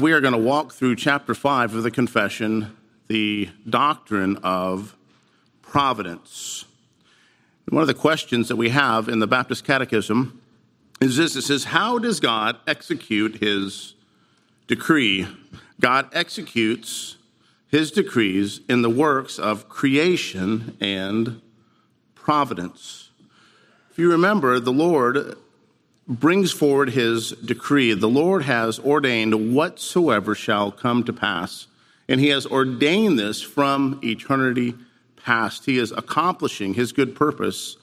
we are going to walk through chapter 5 of the confession, the doctrine of providence. One of the questions that we have in the Baptist Catechism is this it says, How does God execute his decree? God executes his decrees in the works of creation and providence. If you remember, the Lord brings forward his decree. The Lord has ordained whatsoever shall come to pass, and he has ordained this from eternity past. He is accomplishing his good purpose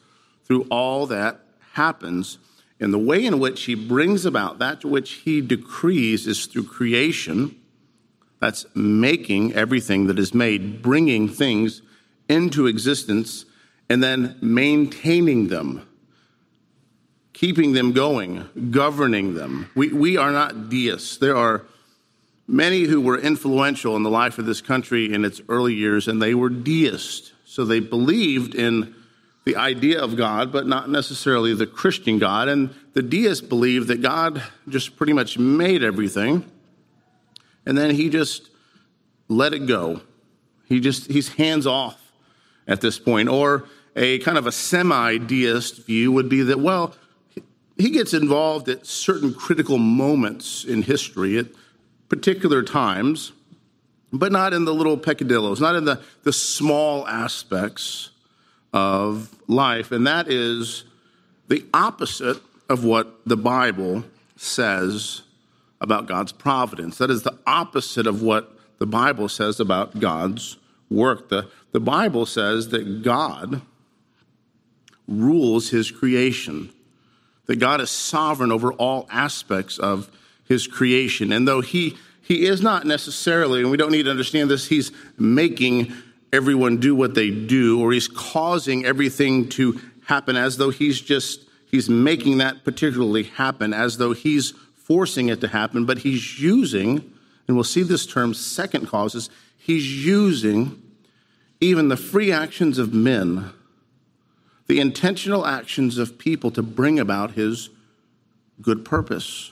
through all that happens. And the way in which he brings about that which he decrees is through creation. That's making everything that is made, bringing things into existence, and then maintaining them, keeping them going, governing them. We, we are not deists. There are many who were influential in the life of this country in its early years, and they were deists. So they believed in the idea of God, but not necessarily the Christian God. And the deists believed that God just pretty much made everything, and then he just let it go. He just, he's hands off at this point. Or a kind of a semi deist view would be that, well, he gets involved at certain critical moments in history, at particular times, but not in the little peccadillos, not in the, the small aspects of life. And that is the opposite of what the Bible says about God's providence. That is the opposite of what the Bible says about God's work. The, the Bible says that God rules his creation, that God is sovereign over all aspects of his creation. And though he, he is not necessarily, and we don't need to understand this, he's making everyone do what they do, or he's causing everything to happen as though he's just, he's making that particularly happen, as though he's forcing it to happen, but he's using, and we'll see this term, second causes, he's using even the free actions of men, the intentional actions of people to bring about his good purpose.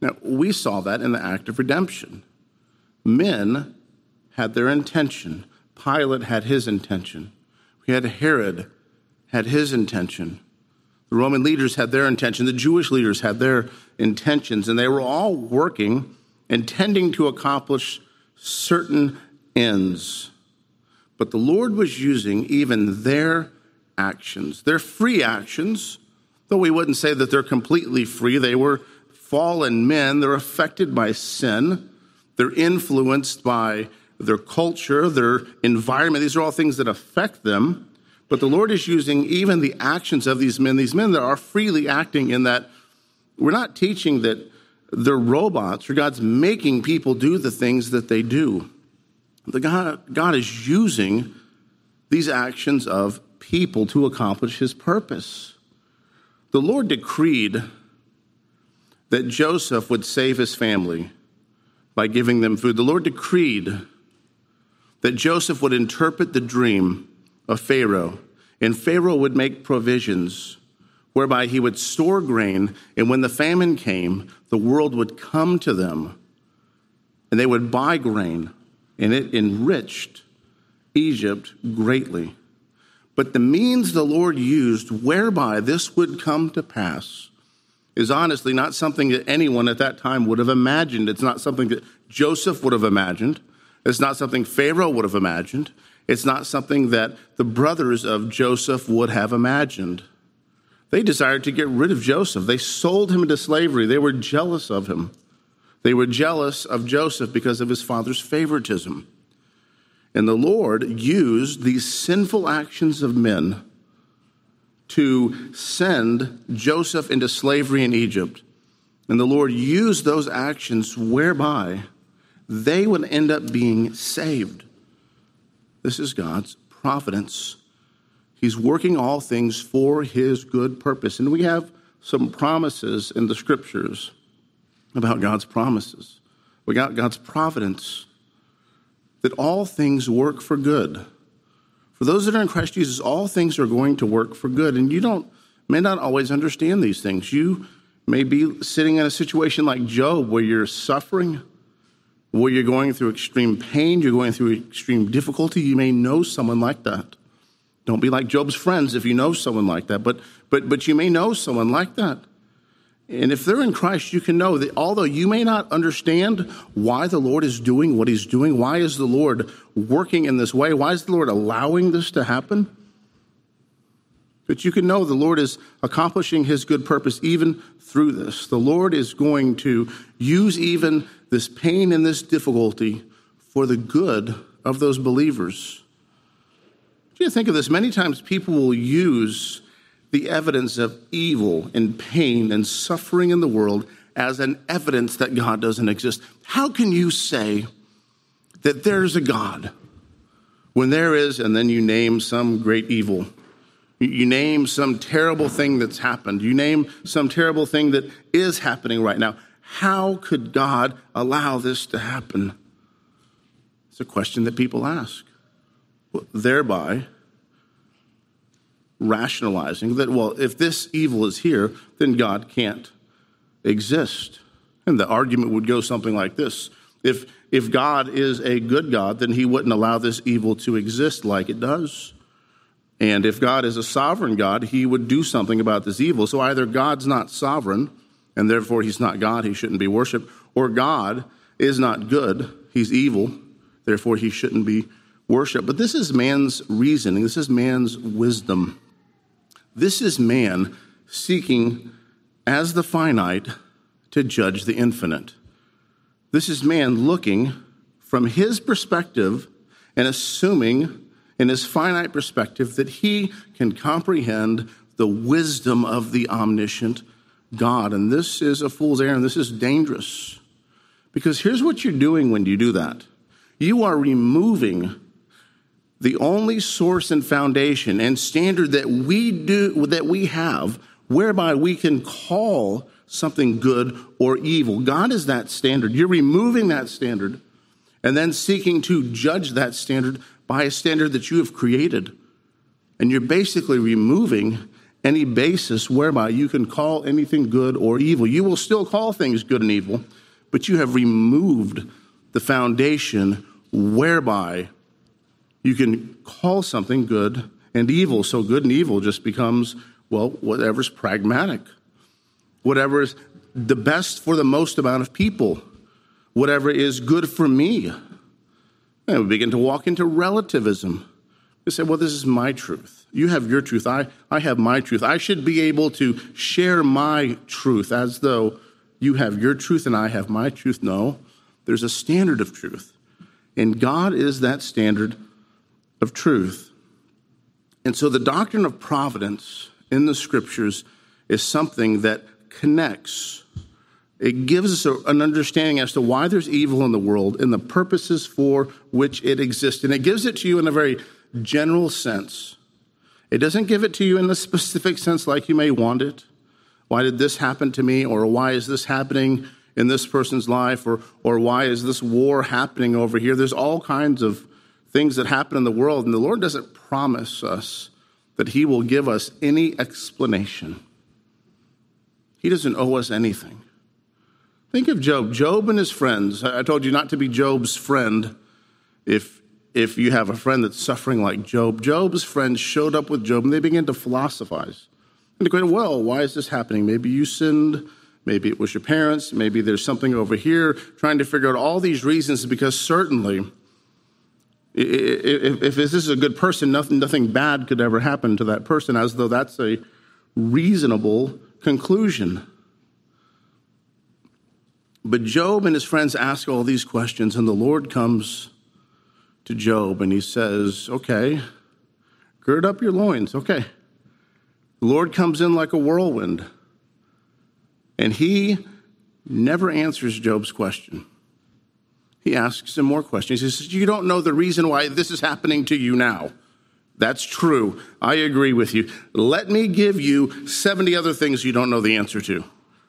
Now, we saw that in the act of redemption. Men had their intention. Pilate had his intention. We had Herod had his intention. The Roman leaders had their intention. The Jewish leaders had their intentions, and they were all working, intending to accomplish certain ends. But the Lord was using even their actions, their free actions, though we wouldn't say that they're completely free. They were fallen men, they're affected by sin, they're influenced by their culture, their environment. These are all things that affect them. But the Lord is using even the actions of these men, these men that are freely acting in that we're not teaching that they're robots or God's making people do the things that they do. The God, God is using these actions of people to accomplish his purpose. The Lord decreed that Joseph would save his family by giving them food. The Lord decreed that Joseph would interpret the dream of Pharaoh, and Pharaoh would make provisions whereby he would store grain, and when the famine came, the world would come to them, and they would buy grain, and it enriched Egypt greatly. But the means the Lord used whereby this would come to pass is honestly not something that anyone at that time would have imagined. It's not something that Joseph would have imagined. It's not something Pharaoh would have imagined. It's not something that the brothers of Joseph would have imagined. They desired to get rid of Joseph. They sold him into slavery. They were jealous of him. They were jealous of Joseph because of his father's favoritism. And the Lord used these sinful actions of men to send Joseph into slavery in Egypt. And the Lord used those actions whereby they would end up being saved. This is God's providence. He's working all things for his good purpose. And we have some promises in the scriptures about God's promises. We got God's providence that all things work for good. For those that are in Christ Jesus, all things are going to work for good. And you don't may not always understand these things. You may be sitting in a situation like Job where you're suffering where you're going through extreme pain, you're going through extreme difficulty, you may know someone like that. Don't be like Job's friends if you know someone like that, but, but, but you may know someone like that. And if they're in Christ, you can know that although you may not understand why the Lord is doing what he's doing, why is the Lord working in this way, why is the Lord allowing this to happen, but you can know the Lord is accomplishing his good purpose even through this. The Lord is going to use even this pain and this difficulty for the good of those believers. Do you think of this many times people will use the evidence of evil and pain and suffering in the world as an evidence that God doesn't exist. How can you say that there's a God when there is, and then you name some great evil? You name some terrible thing that's happened. You name some terrible thing that is happening right now. How could God allow this to happen? It's a question that people ask, Well, thereby rationalizing that, well, if this evil is here, then God can't exist. And the argument would go something like this if, if God is a good God, then he wouldn't allow this evil to exist like it does. And if God is a sovereign God, he would do something about this evil. So either God's not sovereign, and therefore he's not God, he shouldn't be worshiped, or God is not good, he's evil, therefore he shouldn't be worshiped. But this is man's reasoning, this is man's wisdom. This is man seeking, as the finite, to judge the infinite. This is man looking from his perspective and assuming in his finite perspective that he can comprehend the wisdom of the omniscient God. And this is a fool's errand. This is dangerous. Because here's what you're doing when you do that you are removing the only source and foundation and standard that we do that we have whereby we can call something good or evil god is that standard you're removing that standard and then seeking to judge that standard by a standard that you have created. And you're basically removing any basis whereby you can call anything good or evil. You will still call things good and evil, but you have removed the foundation whereby you can call something good and evil. So good and evil just becomes, well, whatever's pragmatic, whatever is the best for the most amount of people, whatever is good for me. And we begin to walk into relativism. We say, well, this is my truth. You have your truth. I, I have my truth. I should be able to share my truth as though you have your truth and I have my truth. No, there's a standard of truth. And God is that standard of truth. And so the doctrine of providence in the scriptures is something that connects it gives us an understanding as to why there's evil in the world and the purposes for which it exists. And it gives it to you in a very general sense. It doesn't give it to you in the specific sense like you may want it. Why did this happen to me? Or why is this happening in this person's life? Or, or why is this war happening over here? There's all kinds of things that happen in the world, and the Lord doesn't promise us that He will give us any explanation. He doesn't owe us anything. Think of Job. Job and his friends. I told you not to be Job's friend if, if you have a friend that's suffering like Job. Job's friends showed up with Job and they began to philosophize. And they go, well, why is this happening? Maybe you sinned. Maybe it was your parents. Maybe there's something over here. Trying to figure out all these reasons because certainly, if, if this is a good person, nothing, nothing bad could ever happen to that person, as though that's a reasonable conclusion. But Job and his friends ask all these questions, and the Lord comes to Job and he says, Okay, gird up your loins. Okay. The Lord comes in like a whirlwind, and he never answers Job's question. He asks him more questions. He says, You don't know the reason why this is happening to you now. That's true. I agree with you. Let me give you 70 other things you don't know the answer to.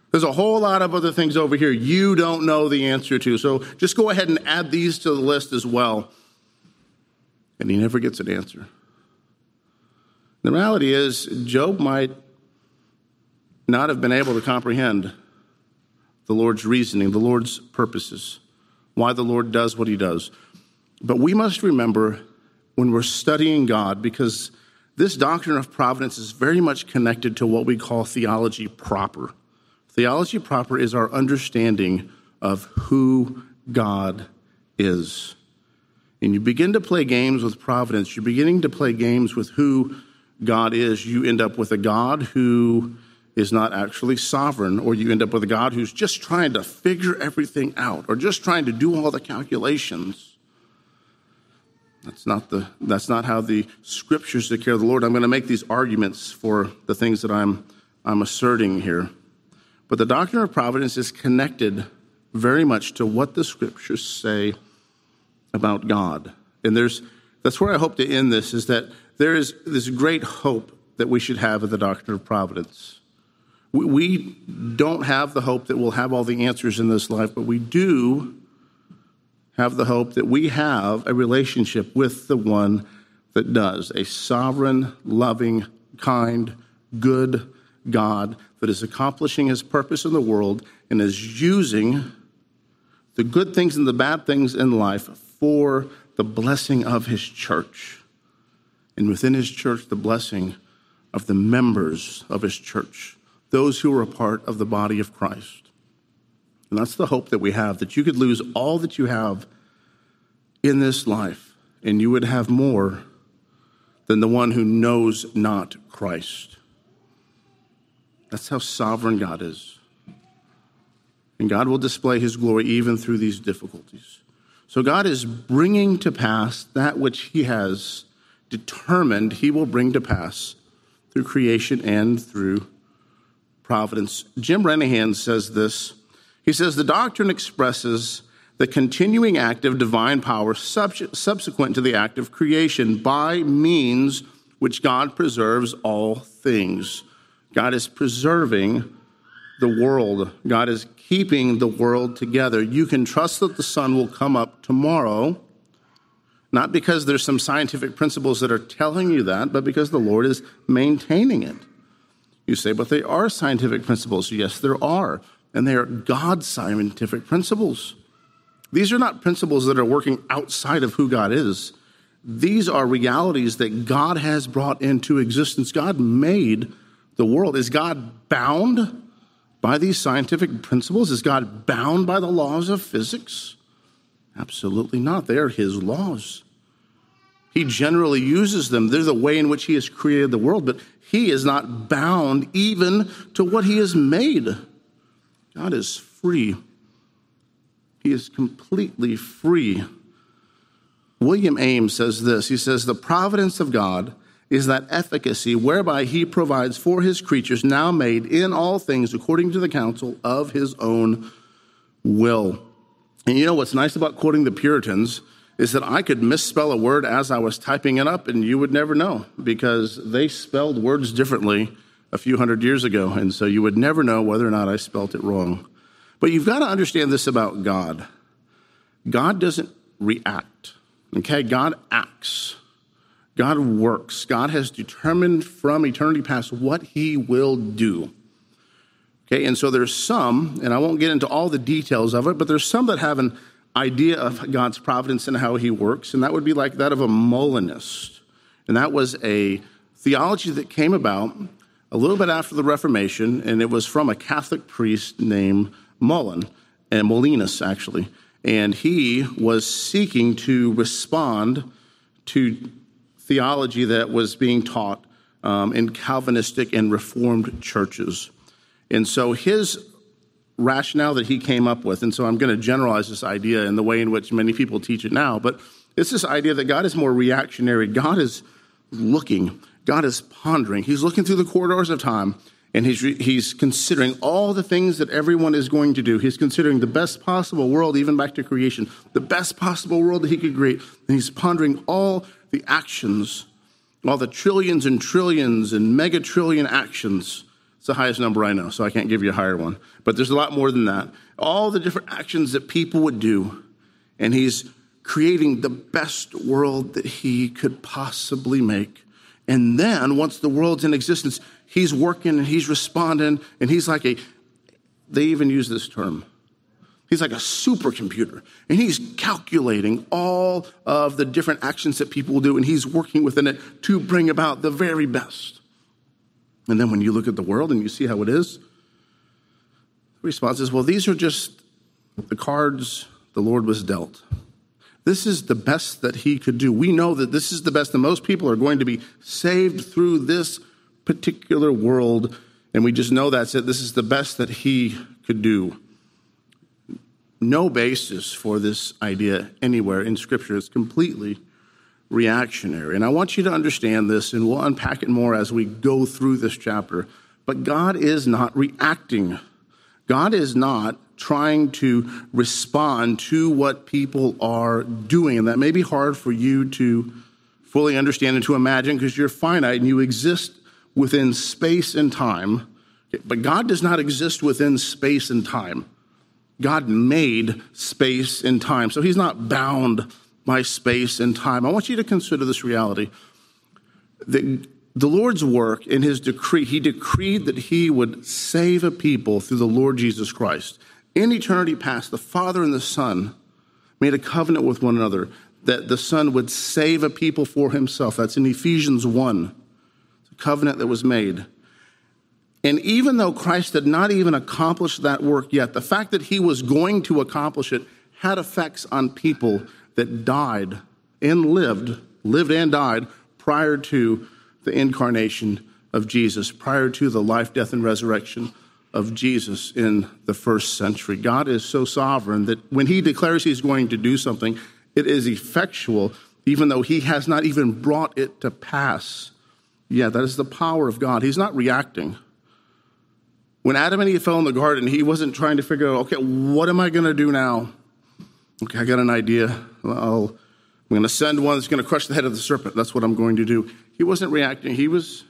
There's a whole lot of other things over here you don't know the answer to. So just go ahead and add these to the list as well. And he never gets an answer. The reality is, Job might not have been able to comprehend the Lord's reasoning, the Lord's purposes, why the Lord does what he does. But we must remember when we're studying God, because this doctrine of providence is very much connected to what we call theology proper. Theology proper is our understanding of who God is. And you begin to play games with providence, you're beginning to play games with who God is, you end up with a God who is not actually sovereign, or you end up with a God who's just trying to figure everything out, or just trying to do all the calculations. That's not, the, that's not how the scriptures take care of the Lord. I'm going to make these arguments for the things that I'm, I'm asserting here. But the doctrine of providence is connected very much to what the scriptures say about God. And there's, that's where I hope to end this, is that there is this great hope that we should have in the doctrine of providence. We don't have the hope that we'll have all the answers in this life, but we do have the hope that we have a relationship with the one that does a sovereign, loving, kind, good God that is accomplishing his purpose in the world and is using the good things and the bad things in life for the blessing of his church. And within his church, the blessing of the members of his church those who are a part of the body of Christ. And that's the hope that we have that you could lose all that you have in this life and you would have more than the one who knows not Christ. That's how sovereign God is. And God will display his glory even through these difficulties. So God is bringing to pass that which he has determined he will bring to pass through creation and through providence. Jim Renihan says this. He says the doctrine expresses the continuing act of divine power subsequent to the act of creation by means which God preserves all things. God is preserving the world, God is keeping the world together. You can trust that the sun will come up tomorrow, not because there's some scientific principles that are telling you that, but because the Lord is maintaining it. You say, but they are scientific principles. Yes, there are. And they are God's scientific principles. These are not principles that are working outside of who God is. These are realities that God has brought into existence. God made the world. Is God bound by these scientific principles? Is God bound by the laws of physics? Absolutely not. They are His laws. He generally uses them. They're the way in which He has created the world, but He is not bound even to what He has made. God is free, He is completely free. William Ames says this He says, The providence of God is that efficacy whereby He provides for His creatures now made in all things according to the counsel of His own will. And you know what's nice about quoting the Puritans? Is that I could misspell a word as I was typing it up, and you would never know because they spelled words differently a few hundred years ago. And so you would never know whether or not I spelt it wrong. But you've got to understand this about God God doesn't react, okay? God acts. God works. God has determined from eternity past what he will do. Okay, and so there's some, and I won't get into all the details of it, but there's some that have an idea of God's providence and how he works, and that would be like that of a Molinist. And that was a theology that came about a little bit after the Reformation, and it was from a Catholic priest named Molin, and Molinus, actually. And he was seeking to respond to theology that was being taught um, in Calvinistic and Reformed churches. And so his rationale that he came up with. And so I'm going to generalize this idea in the way in which many people teach it now. But it's this idea that God is more reactionary. God is looking, God is pondering. He's looking through the corridors of time and he's, he's considering all the things that everyone is going to do. He's considering the best possible world, even back to creation, the best possible world that he could create. And he's pondering all the actions, all the trillions and trillions and megatrillion actions the highest number I know, so I can't give you a higher one. But there's a lot more than that. All the different actions that people would do, and he's creating the best world that he could possibly make. And then once the world's in existence, he's working and he's responding, and he's like a, they even use this term. He's like a supercomputer, and he's calculating all of the different actions that people will do, and he's working within it to bring about the very best. And then when you look at the world and you see how it is, the response is, well, these are just the cards the Lord was dealt. This is the best that he could do. We know that this is the best, and most people are going to be saved through this particular world, and we just know that's it. This is the best that he could do no basis for this idea anywhere in Scripture. It's completely reactionary. And I want you to understand this, and we'll unpack it more as we go through this chapter. But God is not reacting, God is not trying to respond to what people are doing. And that may be hard for you to fully understand and to imagine because you're finite and you exist within space and time. But God does not exist within space and time. God made space and time. So he's not bound by space and time. I want you to consider this reality. The, the Lord's work in his decree, he decreed that he would save a people through the Lord Jesus Christ. In eternity past, the Father and the Son made a covenant with one another that the Son would save a people for himself. That's in Ephesians 1. It's a covenant that was made. And even though Christ had not even accomplished that work yet, the fact that he was going to accomplish it had effects on people that died and lived, lived and died prior to the incarnation of Jesus, prior to the life, death, and resurrection of Jesus in the first century. God is so sovereign that when he declares he's going to do something, it is effectual, even though he has not even brought it to pass. Yeah, that is the power of God. He's not reacting. When Adam and Eve fell in the garden, he wasn't trying to figure out, okay, what am I going to do now? Okay, I got an idea. I'll, I'm going to send one that's going to crush the head of the serpent. That's what I'm going to do. He wasn't reacting. He was,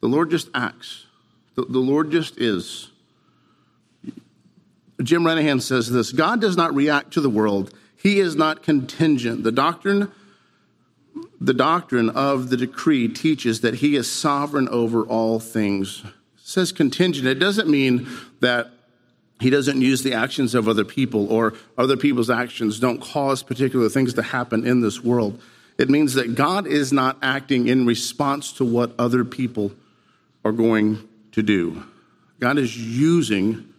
the Lord just acts. The, the Lord just is. Jim Renihan says this God does not react to the world, He is not contingent. The doctrine the doctrine of the decree teaches that he is sovereign over all things says contingent, it doesn't mean that he doesn't use the actions of other people or other people's actions don't cause particular things to happen in this world. It means that God is not acting in response to what other people are going to do. God is using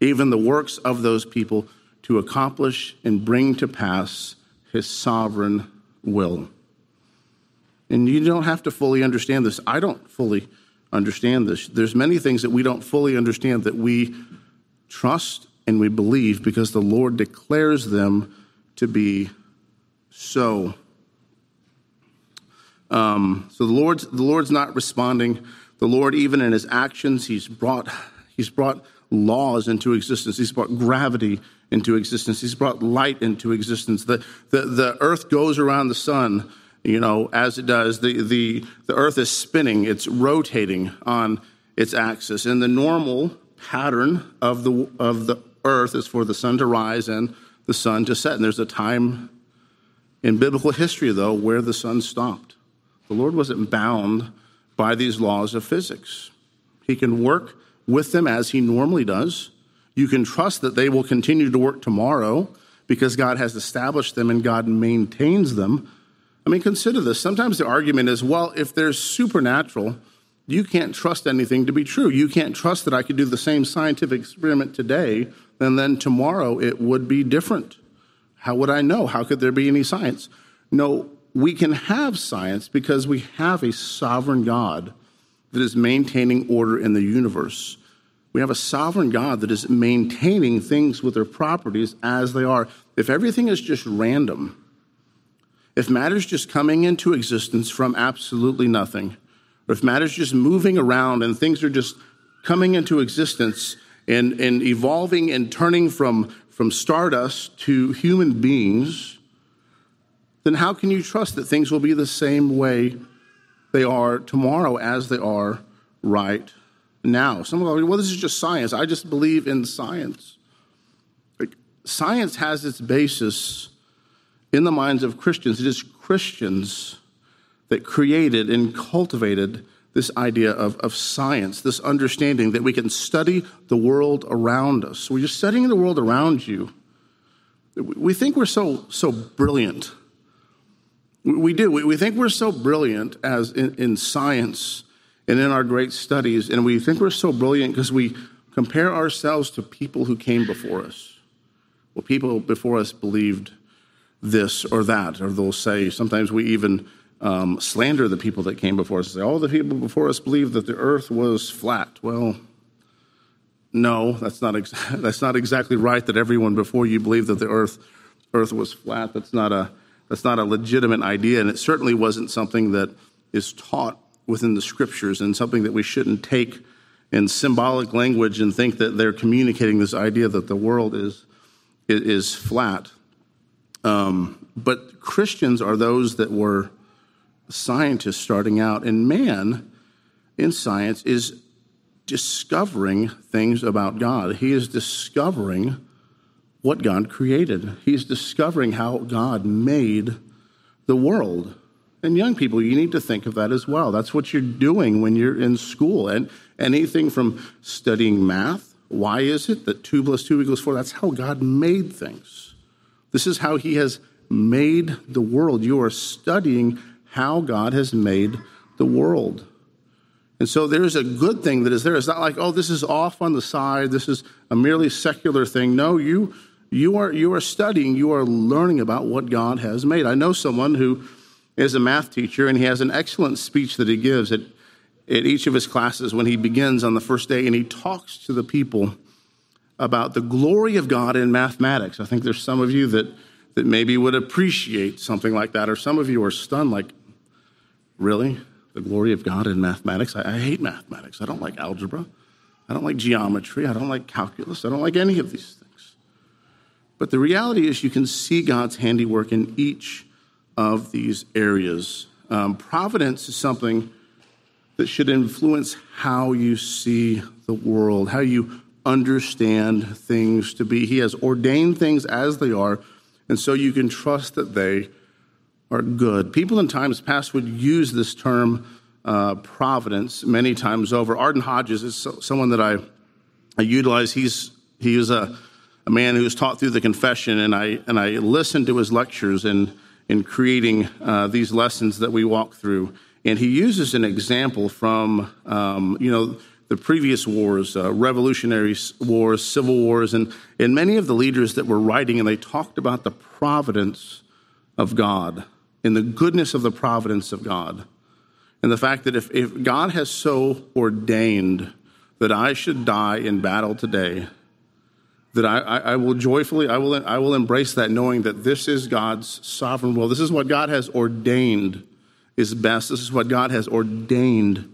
even the works of those people to accomplish and bring to pass his sovereign will. And you don't have to fully understand this. I don't fully understand this. There's many things that we don't fully understand that we trust and we believe because the Lord declares them to be so. Um, so the Lord's the Lord's not responding. The Lord, even in His actions, He's brought He's brought laws into existence. He's brought gravity into existence. He's brought light into existence. The the, the earth goes around the sun you know, as it does, the, the, the earth is spinning, it's rotating on its axis. And the normal pattern of the, of the earth is for the sun to rise and the sun to set. And there's a time in biblical history, though, where the sun stopped. The Lord wasn't bound by these laws of physics. He can work with them as he normally does. You can trust that they will continue to work tomorrow because God has established them and God maintains them I mean, consider this. Sometimes the argument is, well, if there's supernatural, you can't trust anything to be true. You can't trust that I could do the same scientific experiment today, and then tomorrow it would be different. How would I know? How could there be any science? No, we can have science because we have a sovereign God that is maintaining order in the universe. We have a sovereign God that is maintaining things with their properties as they are. If everything is just random, if matter's just coming into existence from absolutely nothing, or if matter's just moving around and things are just coming into existence and, and evolving and turning from, from stardust to human beings, then how can you trust that things will be the same way they are tomorrow as they are right now? Some well, this is just science. I just believe in science. Science has its basis in the minds of Christians. It is Christians that created and cultivated this idea of, of science, this understanding that we can study the world around us. When you're studying the world around you, we think we're so, so brilliant. We do. We think we're so brilliant as in, in science and in our great studies, and we think we're so brilliant because we compare ourselves to people who came before us. Well, people before us believed this or that, or they'll say, sometimes we even um, slander the people that came before us. Say, all the people before us believed that the earth was flat. Well, no, that's not, ex- that's not exactly right that everyone before you believed that the earth, earth was flat. That's not, a, that's not a legitimate idea, and it certainly wasn't something that is taught within the scriptures and something that we shouldn't take in symbolic language and think that they're communicating this idea that the world is, is flat. Um, but Christians are those that were scientists starting out, and man in science is discovering things about God. He is discovering what God created, he's discovering how God made the world. And young people, you need to think of that as well. That's what you're doing when you're in school. And anything from studying math, why is it that 2 plus 2 equals 4? That's how God made things. This is how He has made the world. You are studying how God has made the world. And so there's a good thing that is there. It's not like, oh, this is off on the side. This is a merely secular thing. No, you, you, are, you are studying, you are learning about what God has made. I know someone who is a math teacher, and he has an excellent speech that he gives at, at each of his classes when he begins on the first day, and he talks to the people about the glory of God in mathematics. I think there's some of you that, that maybe would appreciate something like that, or some of you are stunned, like, really? The glory of God in mathematics? I, I hate mathematics. I don't like algebra. I don't like geometry. I don't like calculus. I don't like any of these things. But the reality is, you can see God's handiwork in each of these areas. Um, providence is something that should influence how you see the world, how you understand things to be. He has ordained things as they are, and so you can trust that they are good. People in times past would use this term uh, providence many times over. Arden Hodges is someone that I, I utilize. He's he is a, a man who's taught through the confession, and I and I listened to his lectures and in creating uh, these lessons that we walk through. And he uses an example from, um, you know, the previous wars, uh, revolutionary wars, civil wars, and, and many of the leaders that were writing, and they talked about the providence of God and the goodness of the providence of God. And the fact that if, if God has so ordained that I should die in battle today, that I, I, I, will joyfully, I will, I will embrace that knowing that this is God's sovereign will. This is what God has ordained is best. This is what God has ordained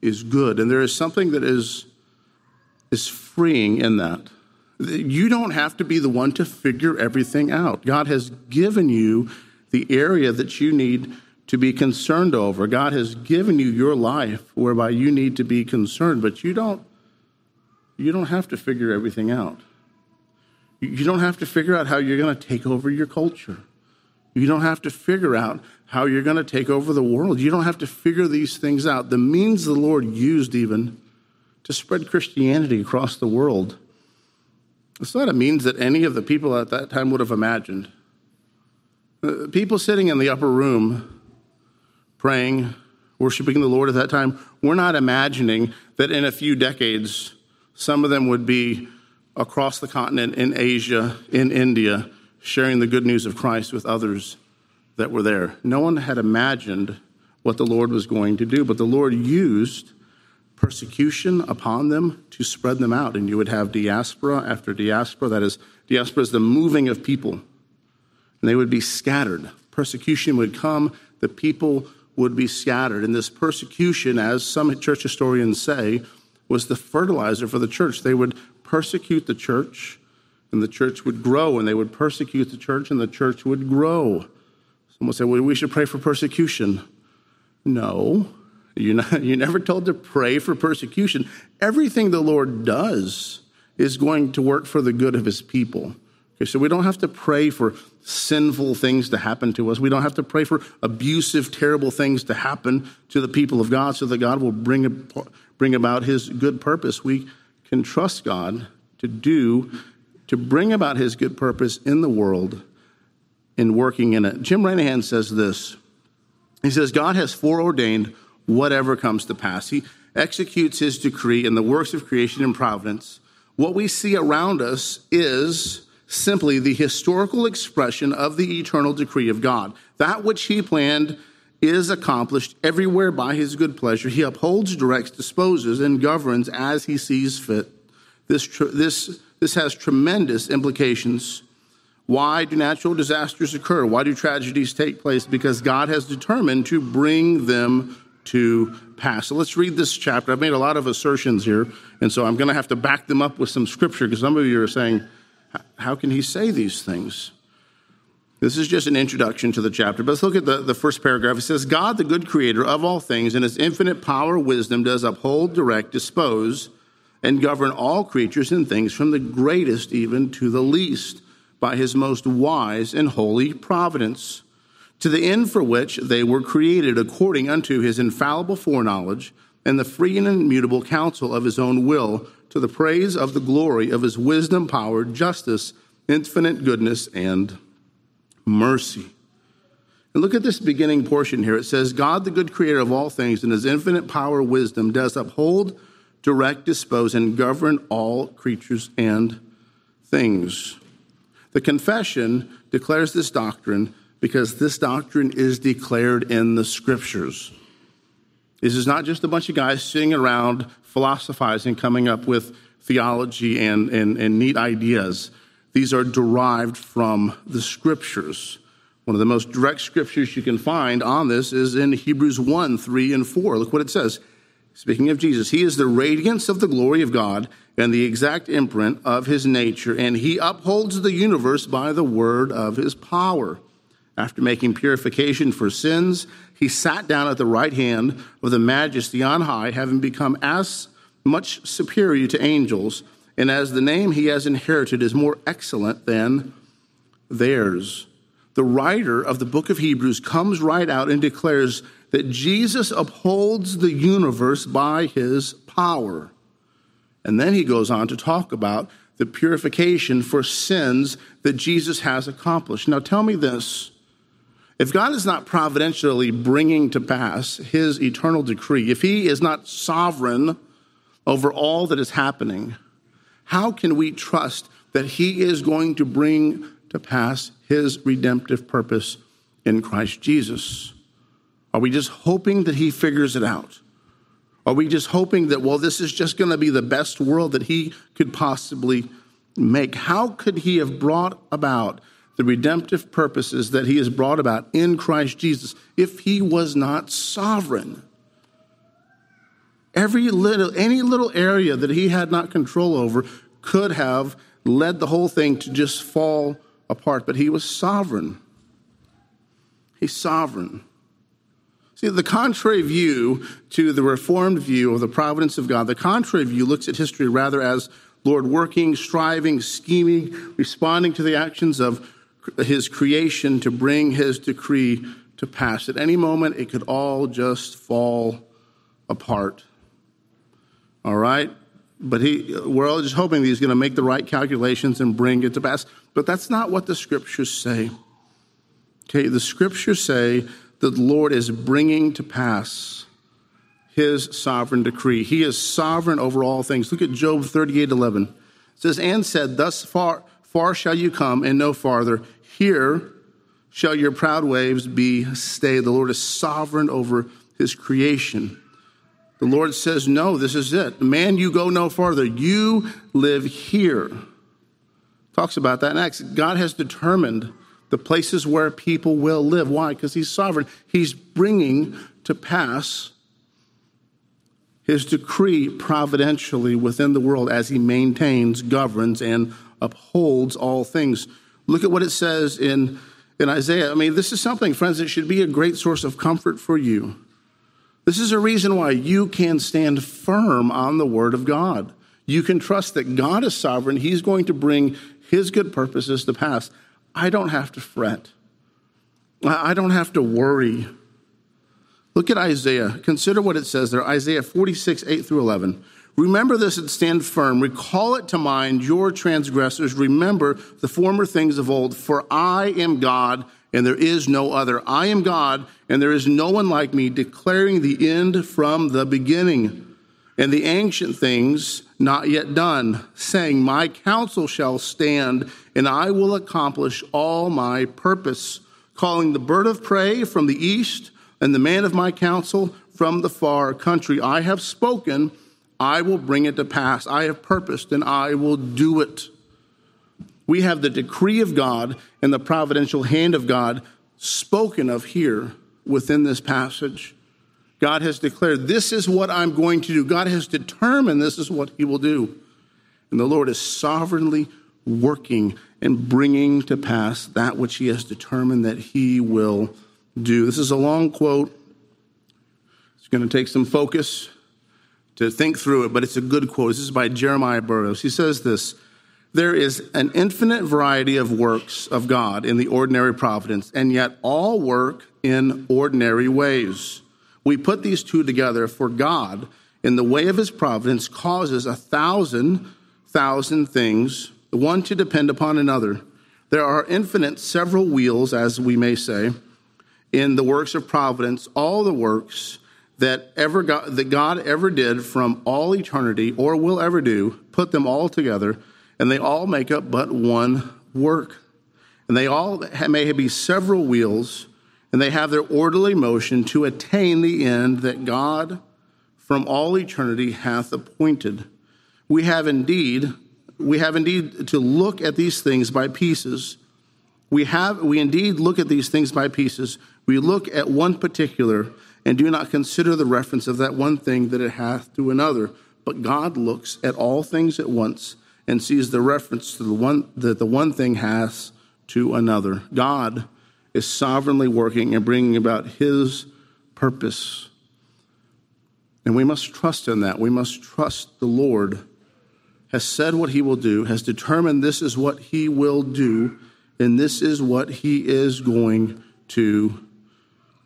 is good. And there is something that is, is freeing in that. You don't have to be the one to figure everything out. God has given you the area that you need to be concerned over. God has given you your life whereby you need to be concerned, but you don't you don't have to figure everything out. You don't have to figure out how you're going to take over your culture. You don't have to figure out how you're going to take over the world. You don't have to figure these things out. The means the Lord used, even to spread Christianity across the world, it's not a means that any of the people at that time would have imagined. People sitting in the upper room praying, worshiping the Lord at that time, we're not imagining that in a few decades, some of them would be across the continent in Asia, in India, sharing the good news of Christ with others that were there. No one had imagined what the Lord was going to do, but the Lord used persecution upon them to spread them out. And you would have diaspora after diaspora. That is, diaspora is the moving of people. And they would be scattered. Persecution would come, the people would be scattered. And this persecution, as some church historians say, was the fertilizer for the church. They would persecute the church, and the church would grow, and they would persecute the church, and the church would grow. Someone said, well, we should pray for persecution. No, you're, not, you're never told to pray for persecution. Everything the Lord does is going to work for the good of his people. So we don't have to pray for sinful things to happen to us. We don't have to pray for abusive, terrible things to happen to the people of God so that God will bring, bring about his good purpose. We can trust God to do, to bring about his good purpose in the world in working in it. Jim Renihan says this. He says, God has foreordained whatever comes to pass. He executes his decree in the works of creation and providence. What we see around us is simply the historical expression of the eternal decree of God. That which he planned is accomplished everywhere by his good pleasure. He upholds, directs, disposes, and governs as he sees fit. This, this, this has tremendous implications. Why do natural disasters occur? Why do tragedies take place? Because God has determined to bring them to pass. So let's read this chapter. I've made a lot of assertions here, and so I'm going to have to back them up with some scripture because some of you are saying, how can he say these things? This is just an introduction to the chapter, but let's look at the, the first paragraph. It says, God, the good creator of all things, in his infinite power, wisdom, does uphold, direct, dispose, and govern all creatures and things, from the greatest even to the least, by his most wise and holy providence, to the end for which they were created according unto his infallible foreknowledge and the free and immutable counsel of his own will to the praise of the glory of his wisdom, power, justice, infinite goodness, and mercy. And look at this beginning portion here. It says, God, the good creator of all things, in his infinite power, wisdom, does uphold, direct, dispose, and govern all creatures and things. The confession declares this doctrine because this doctrine is declared in the scriptures. This is not just a bunch of guys sitting around philosophizing, coming up with theology and, and, and neat ideas. These are derived from the scriptures. One of the most direct scriptures you can find on this is in Hebrews 1 3 and 4. Look what it says. Speaking of Jesus, he is the radiance of the glory of God and the exact imprint of his nature, and he upholds the universe by the word of his power. After making purification for sins, he sat down at the right hand of the majesty on high, having become as much superior to angels, and as the name he has inherited is more excellent than theirs. The writer of the book of Hebrews comes right out and declares that Jesus upholds the universe by his power. And then he goes on to talk about the purification for sins that Jesus has accomplished. Now, tell me this if God is not providentially bringing to pass his eternal decree, if he is not sovereign over all that is happening, how can we trust that he is going to bring to pass his redemptive purpose in Christ Jesus? Are we just hoping that he figures it out? Are we just hoping that, well, this is just going to be the best world that he could possibly make? How could he have brought about the redemptive purposes that he has brought about in Christ Jesus if he was not sovereign. Every little, any little area that he had not control over could have led the whole thing to just fall apart, but he was sovereign. He's sovereign. See, the contrary view to the reformed view of the providence of God, the contrary view looks at history rather as Lord working, striving, scheming, responding to the actions of his creation to bring his decree to pass. At any moment, it could all just fall apart. All right? But he, we're all just hoping that he's going to make the right calculations and bring it to pass. But that's not what the scriptures say. Okay, the scriptures say that the Lord is bringing to pass his sovereign decree. He is sovereign over all things. Look at Job 38 11. It says, And said, Thus far, far shall you come, and no farther. Here shall your proud waves be stayed. The Lord is sovereign over his creation. The Lord says, No, this is it. Man, you go no farther. You live here. Talks about that next. God has determined the places where people will live. Why? Because he's sovereign. He's bringing to pass his decree providentially within the world as he maintains, governs, and upholds all things. Look at what it says in, in Isaiah. I mean, this is something, friends, that should be a great source of comfort for you. This is a reason why you can stand firm on the word of God. You can trust that God is sovereign. He's going to bring his good purposes to pass. I don't have to fret. I don't have to worry. Look at Isaiah. Consider what it says there Isaiah 46, 8 through 11. Remember this and stand firm. Recall it to mind, your transgressors. Remember the former things of old. For I am God, and there is no other. I am God, and there is no one like me, declaring the end from the beginning, and the ancient things not yet done, saying, My counsel shall stand, and I will accomplish all my purpose, calling the bird of prey from the east, and the man of my counsel from the far country. I have spoken I will bring it to pass. I have purposed and I will do it. We have the decree of God and the providential hand of God spoken of here within this passage. God has declared, This is what I'm going to do. God has determined this is what He will do. And the Lord is sovereignly working and bringing to pass that which He has determined that He will do. This is a long quote. It's going to take some focus to think through it, but it's a good quote. This is by Jeremiah Burroughs. He says this There is an infinite variety of works of God in the ordinary providence, and yet all work in ordinary ways. We put these two together, for God, in the way of his providence, causes a thousand, thousand things, one to depend upon another. There are infinite several wheels, as we may say, in the works of providence, all the works that ever that God ever did from all eternity or will ever do, put them all together, and they all make up but one work. And they all may be several wheels, and they have their orderly motion to attain the end that God from all eternity hath appointed. We have indeed, we have indeed to look at these things by pieces. We have we indeed look at these things by pieces. We look at one particular and do not consider the reference of that one thing that it hath to another. But God looks at all things at once and sees the reference to the one that the one thing has to another. God is sovereignly working and bringing about His purpose. And we must trust in that. We must trust the Lord has said what He will do, has determined this is what He will do, and this is what He is going to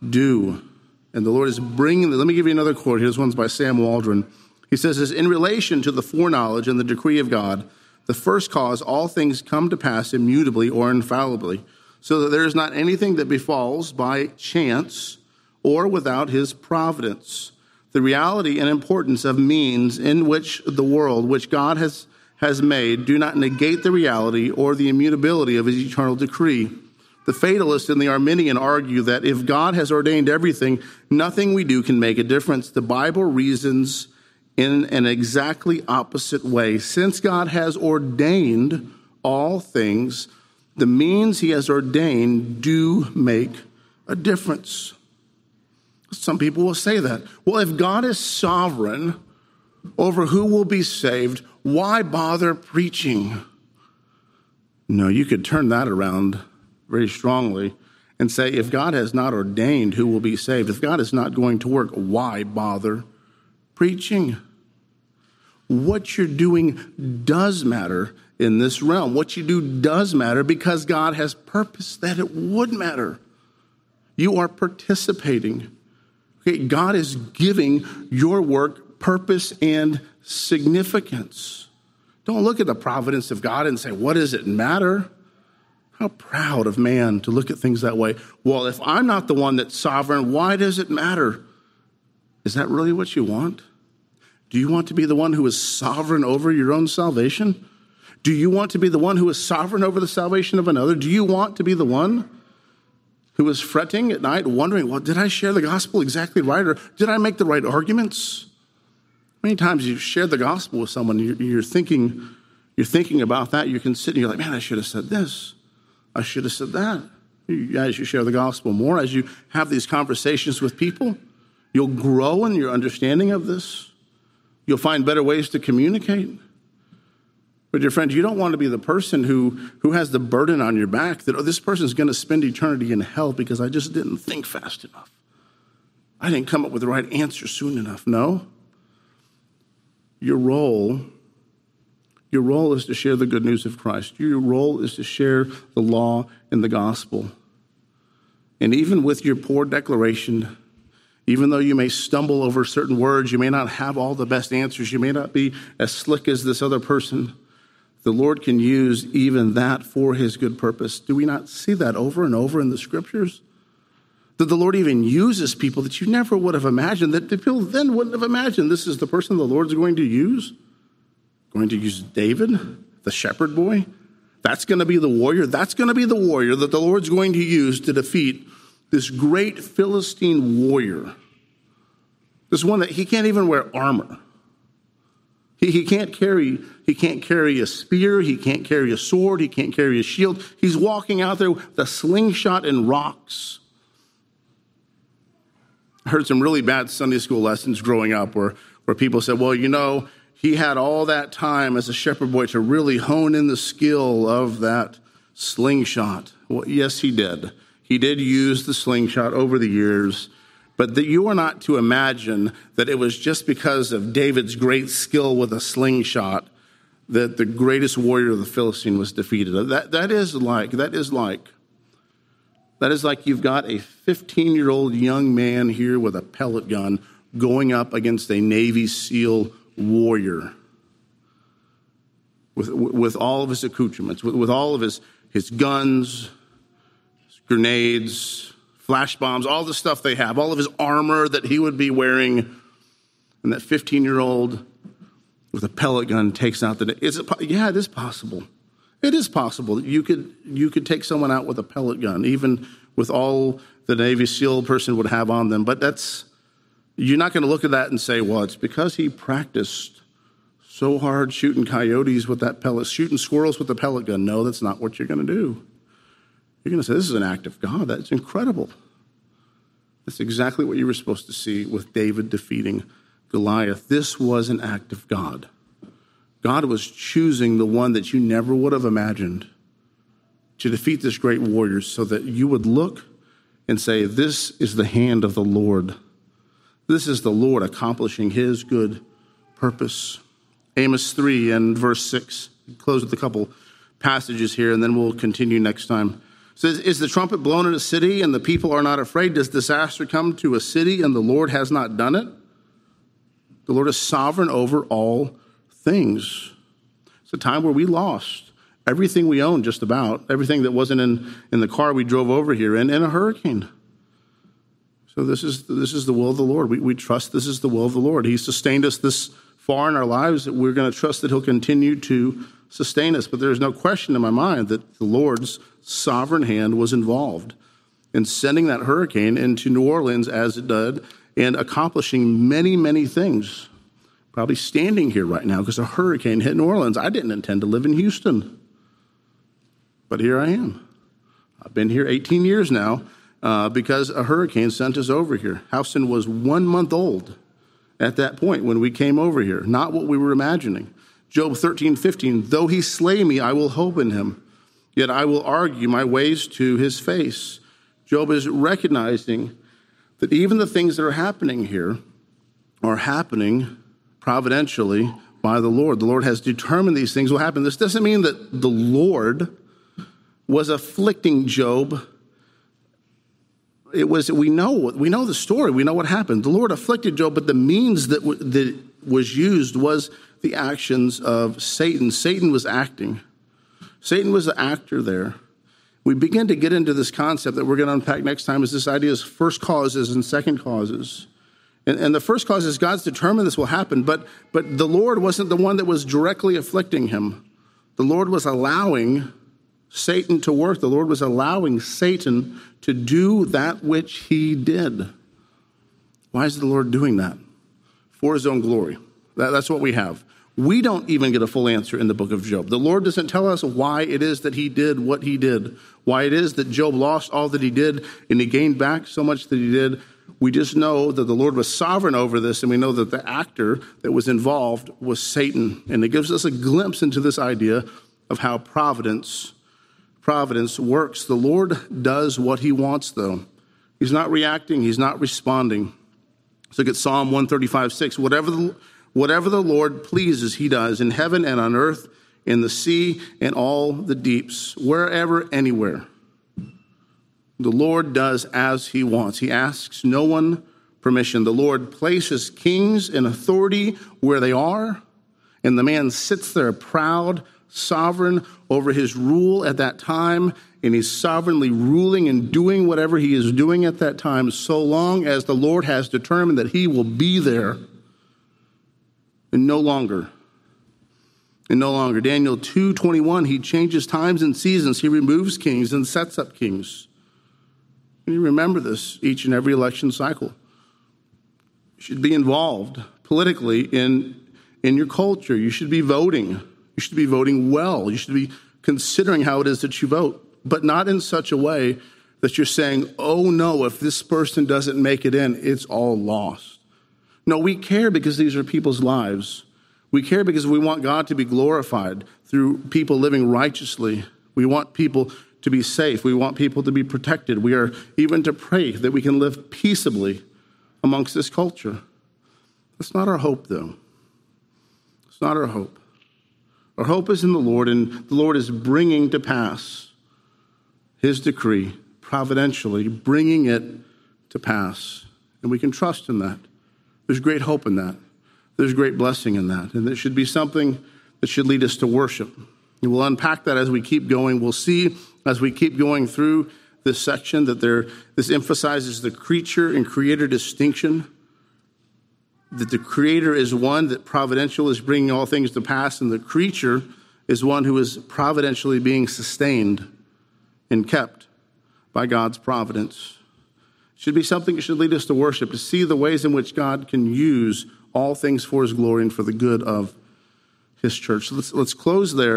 do. And the Lord is bringing, let me give you another quote. Here's one's by Sam Waldron. He says, "Is in relation to the foreknowledge and the decree of God, the first cause, all things come to pass immutably or infallibly, so that there is not anything that befalls by chance or without his providence. The reality and importance of means in which the world, which God has, has made, do not negate the reality or the immutability of his eternal decree. The fatalist and the Arminian argue that if God has ordained everything, nothing we do can make a difference. The Bible reasons in an exactly opposite way. Since God has ordained all things, the means he has ordained do make a difference. Some people will say that. Well, if God is sovereign over who will be saved, why bother preaching? No, you could turn that around very strongly and say, if God has not ordained who will be saved, if God is not going to work, why bother preaching? What you're doing does matter in this realm. What you do does matter because God has purposed that it would matter. You are participating. Okay, God is giving your work purpose and significance. Don't look at the providence of God and say, what does it matter? How proud of man to look at things that way. Well, if I'm not the one that's sovereign, why does it matter? Is that really what you want? Do you want to be the one who is sovereign over your own salvation? Do you want to be the one who is sovereign over the salvation of another? Do you want to be the one who is fretting at night, wondering, well, did I share the gospel exactly right? Or did I make the right arguments? Many times you share the gospel with someone, you're, thinking, you're thinking about that, you're considering, you're like, man, I should have said this. I should have said that. As you share the gospel more, as you have these conversations with people, you'll grow in your understanding of this. You'll find better ways to communicate. But, dear friend, you don't want to be the person who, who has the burden on your back that, oh, this person's going to spend eternity in hell because I just didn't think fast enough. I didn't come up with the right answer soon enough. No. Your role Your role is to share the good news of Christ. Your role is to share the law and the gospel. And even with your poor declaration, even though you may stumble over certain words, you may not have all the best answers, you may not be as slick as this other person, the Lord can use even that for his good purpose. Do we not see that over and over in the scriptures? That the Lord even uses people that you never would have imagined, that the people then wouldn't have imagined this is the person the Lord's going to use? Going to use David, the shepherd boy? That's going to be the warrior. That's going to be the warrior that the Lord's going to use to defeat this great Philistine warrior. This one that he can't even wear armor. He, he, can't carry, he can't carry a spear, he can't carry a sword, he can't carry a shield. He's walking out there with a slingshot and rocks. I heard some really bad Sunday school lessons growing up where, where people said, well, you know, he had all that time as a shepherd boy to really hone in the skill of that slingshot. Well, yes, he did. He did use the slingshot over the years, but that you are not to imagine that it was just because of David's great skill with a slingshot that the greatest warrior of the Philistine was defeated. That, that is like, that is like, that is like you've got a 15 year old young man here with a pellet gun going up against a Navy SEAL warrior with, with all of his accoutrements, with, with all of his, his guns, his grenades, flash bombs, all the stuff they have, all of his armor that he would be wearing. And that 15 year old with a pellet gun takes out the. Is it, yeah, it is possible. It is possible that you could, you could take someone out with a pellet gun, even with all the Navy SEAL person would have on them. But that's, you're not going to look at that and say, well, it's because he practiced so hard shooting coyotes with that pellet, shooting squirrels with the pellet gun. No, that's not what you're going to do. You're going to say, this is an act of God. That's incredible. That's exactly what you were supposed to see with David defeating Goliath. This was an act of God. God was choosing the one that you never would have imagined to defeat this great warrior so that you would look and say, This is the hand of the Lord this is the Lord accomplishing his good purpose. Amos 3 and verse 6. Close with a couple passages here, and then we'll continue next time. It says, Is the trumpet blown in a city and the people are not afraid? Does disaster come to a city and the Lord has not done it? The Lord is sovereign over all things. It's a time where we lost everything we owned, just about, everything that wasn't in, in the car we drove over here in, in a hurricane. So this is this is the will of the Lord. We, we trust this is the will of the Lord. He sustained us this far in our lives that we're going to trust that He'll continue to sustain us. But there's no question in my mind that the Lord's sovereign hand was involved in sending that hurricane into New Orleans as it did and accomplishing many, many things. Probably standing here right now because a hurricane hit New Orleans. I didn't intend to live in Houston, but here I am. I've been here 18 years now uh, because a hurricane sent us over here. Houston was one month old at that point when we came over here, not what we were imagining. Job 13, 15, though he slay me, I will hope in him, yet I will argue my ways to his face. Job is recognizing that even the things that are happening here are happening providentially by the Lord. The Lord has determined these things will happen. This doesn't mean that the Lord was afflicting Job it was we know we know the story. We know what happened. The lord afflicted job but the means that, w- that was used was the actions of satan. Satan was acting. Satan was the actor there. We begin to get into this concept that we're going to unpack next time is this idea of first causes and second causes. And, and the first cause is god's determined this will happen but but the lord wasn't the one that was directly afflicting him. The lord was allowing Satan to work. The Lord was allowing Satan to do that which he did. Why is the Lord doing that? For his own glory. That, that's what we have. We don't even get a full answer in the book of Job. The Lord doesn't tell us why it is that he did what he did, why it is that Job lost all that he did and he gained back so much that he did. We just know that the Lord was sovereign over this, and we know that the actor that was involved was Satan. And it gives us a glimpse into this idea of how providence providence works. The Lord does what he wants, though. He's not reacting, he's not responding. So look at Psalm 135 6. Whatever the, Whatever the Lord pleases, he does in heaven and on earth, in the sea and all the deeps, wherever, anywhere. The Lord does as he wants. He asks no one permission. The Lord places kings in authority where they are, and the man sits there proud, sovereign over his rule at that time, and he's sovereignly ruling and doing whatever he is doing at that time, so long as the Lord has determined that he will be there and no longer. And no longer. Daniel 2:21, he changes times and seasons. He removes kings and sets up kings. And you remember this each and every election cycle. You should be involved politically in, in your culture. You should be voting. You should be voting well. You should be considering how it is that you vote, but not in such a way that you're saying, oh no, if this person doesn't make it in, it's all lost. No, we care because these are people's lives. We care because we want God to be glorified through people living righteously. We want people to be safe. We want people to be protected. We are even to pray that we can live peaceably amongst this culture. That's not our hope, though. It's not our hope. Our hope is in the Lord, and the Lord is bringing to pass his decree, providentially bringing it to pass. And we can trust in that. There's great hope in that. There's great blessing in that. And it should be something that should lead us to worship. And we'll unpack that as we keep going. We'll see as we keep going through this section that there, this emphasizes the creature and creator distinction. That the creator is one that providential is bringing all things to pass, and the creature is one who is providentially being sustained and kept by God's providence. It should be something that should lead us to worship, to see the ways in which God can use all things for his glory and for the good of his church. So let's, let's close there.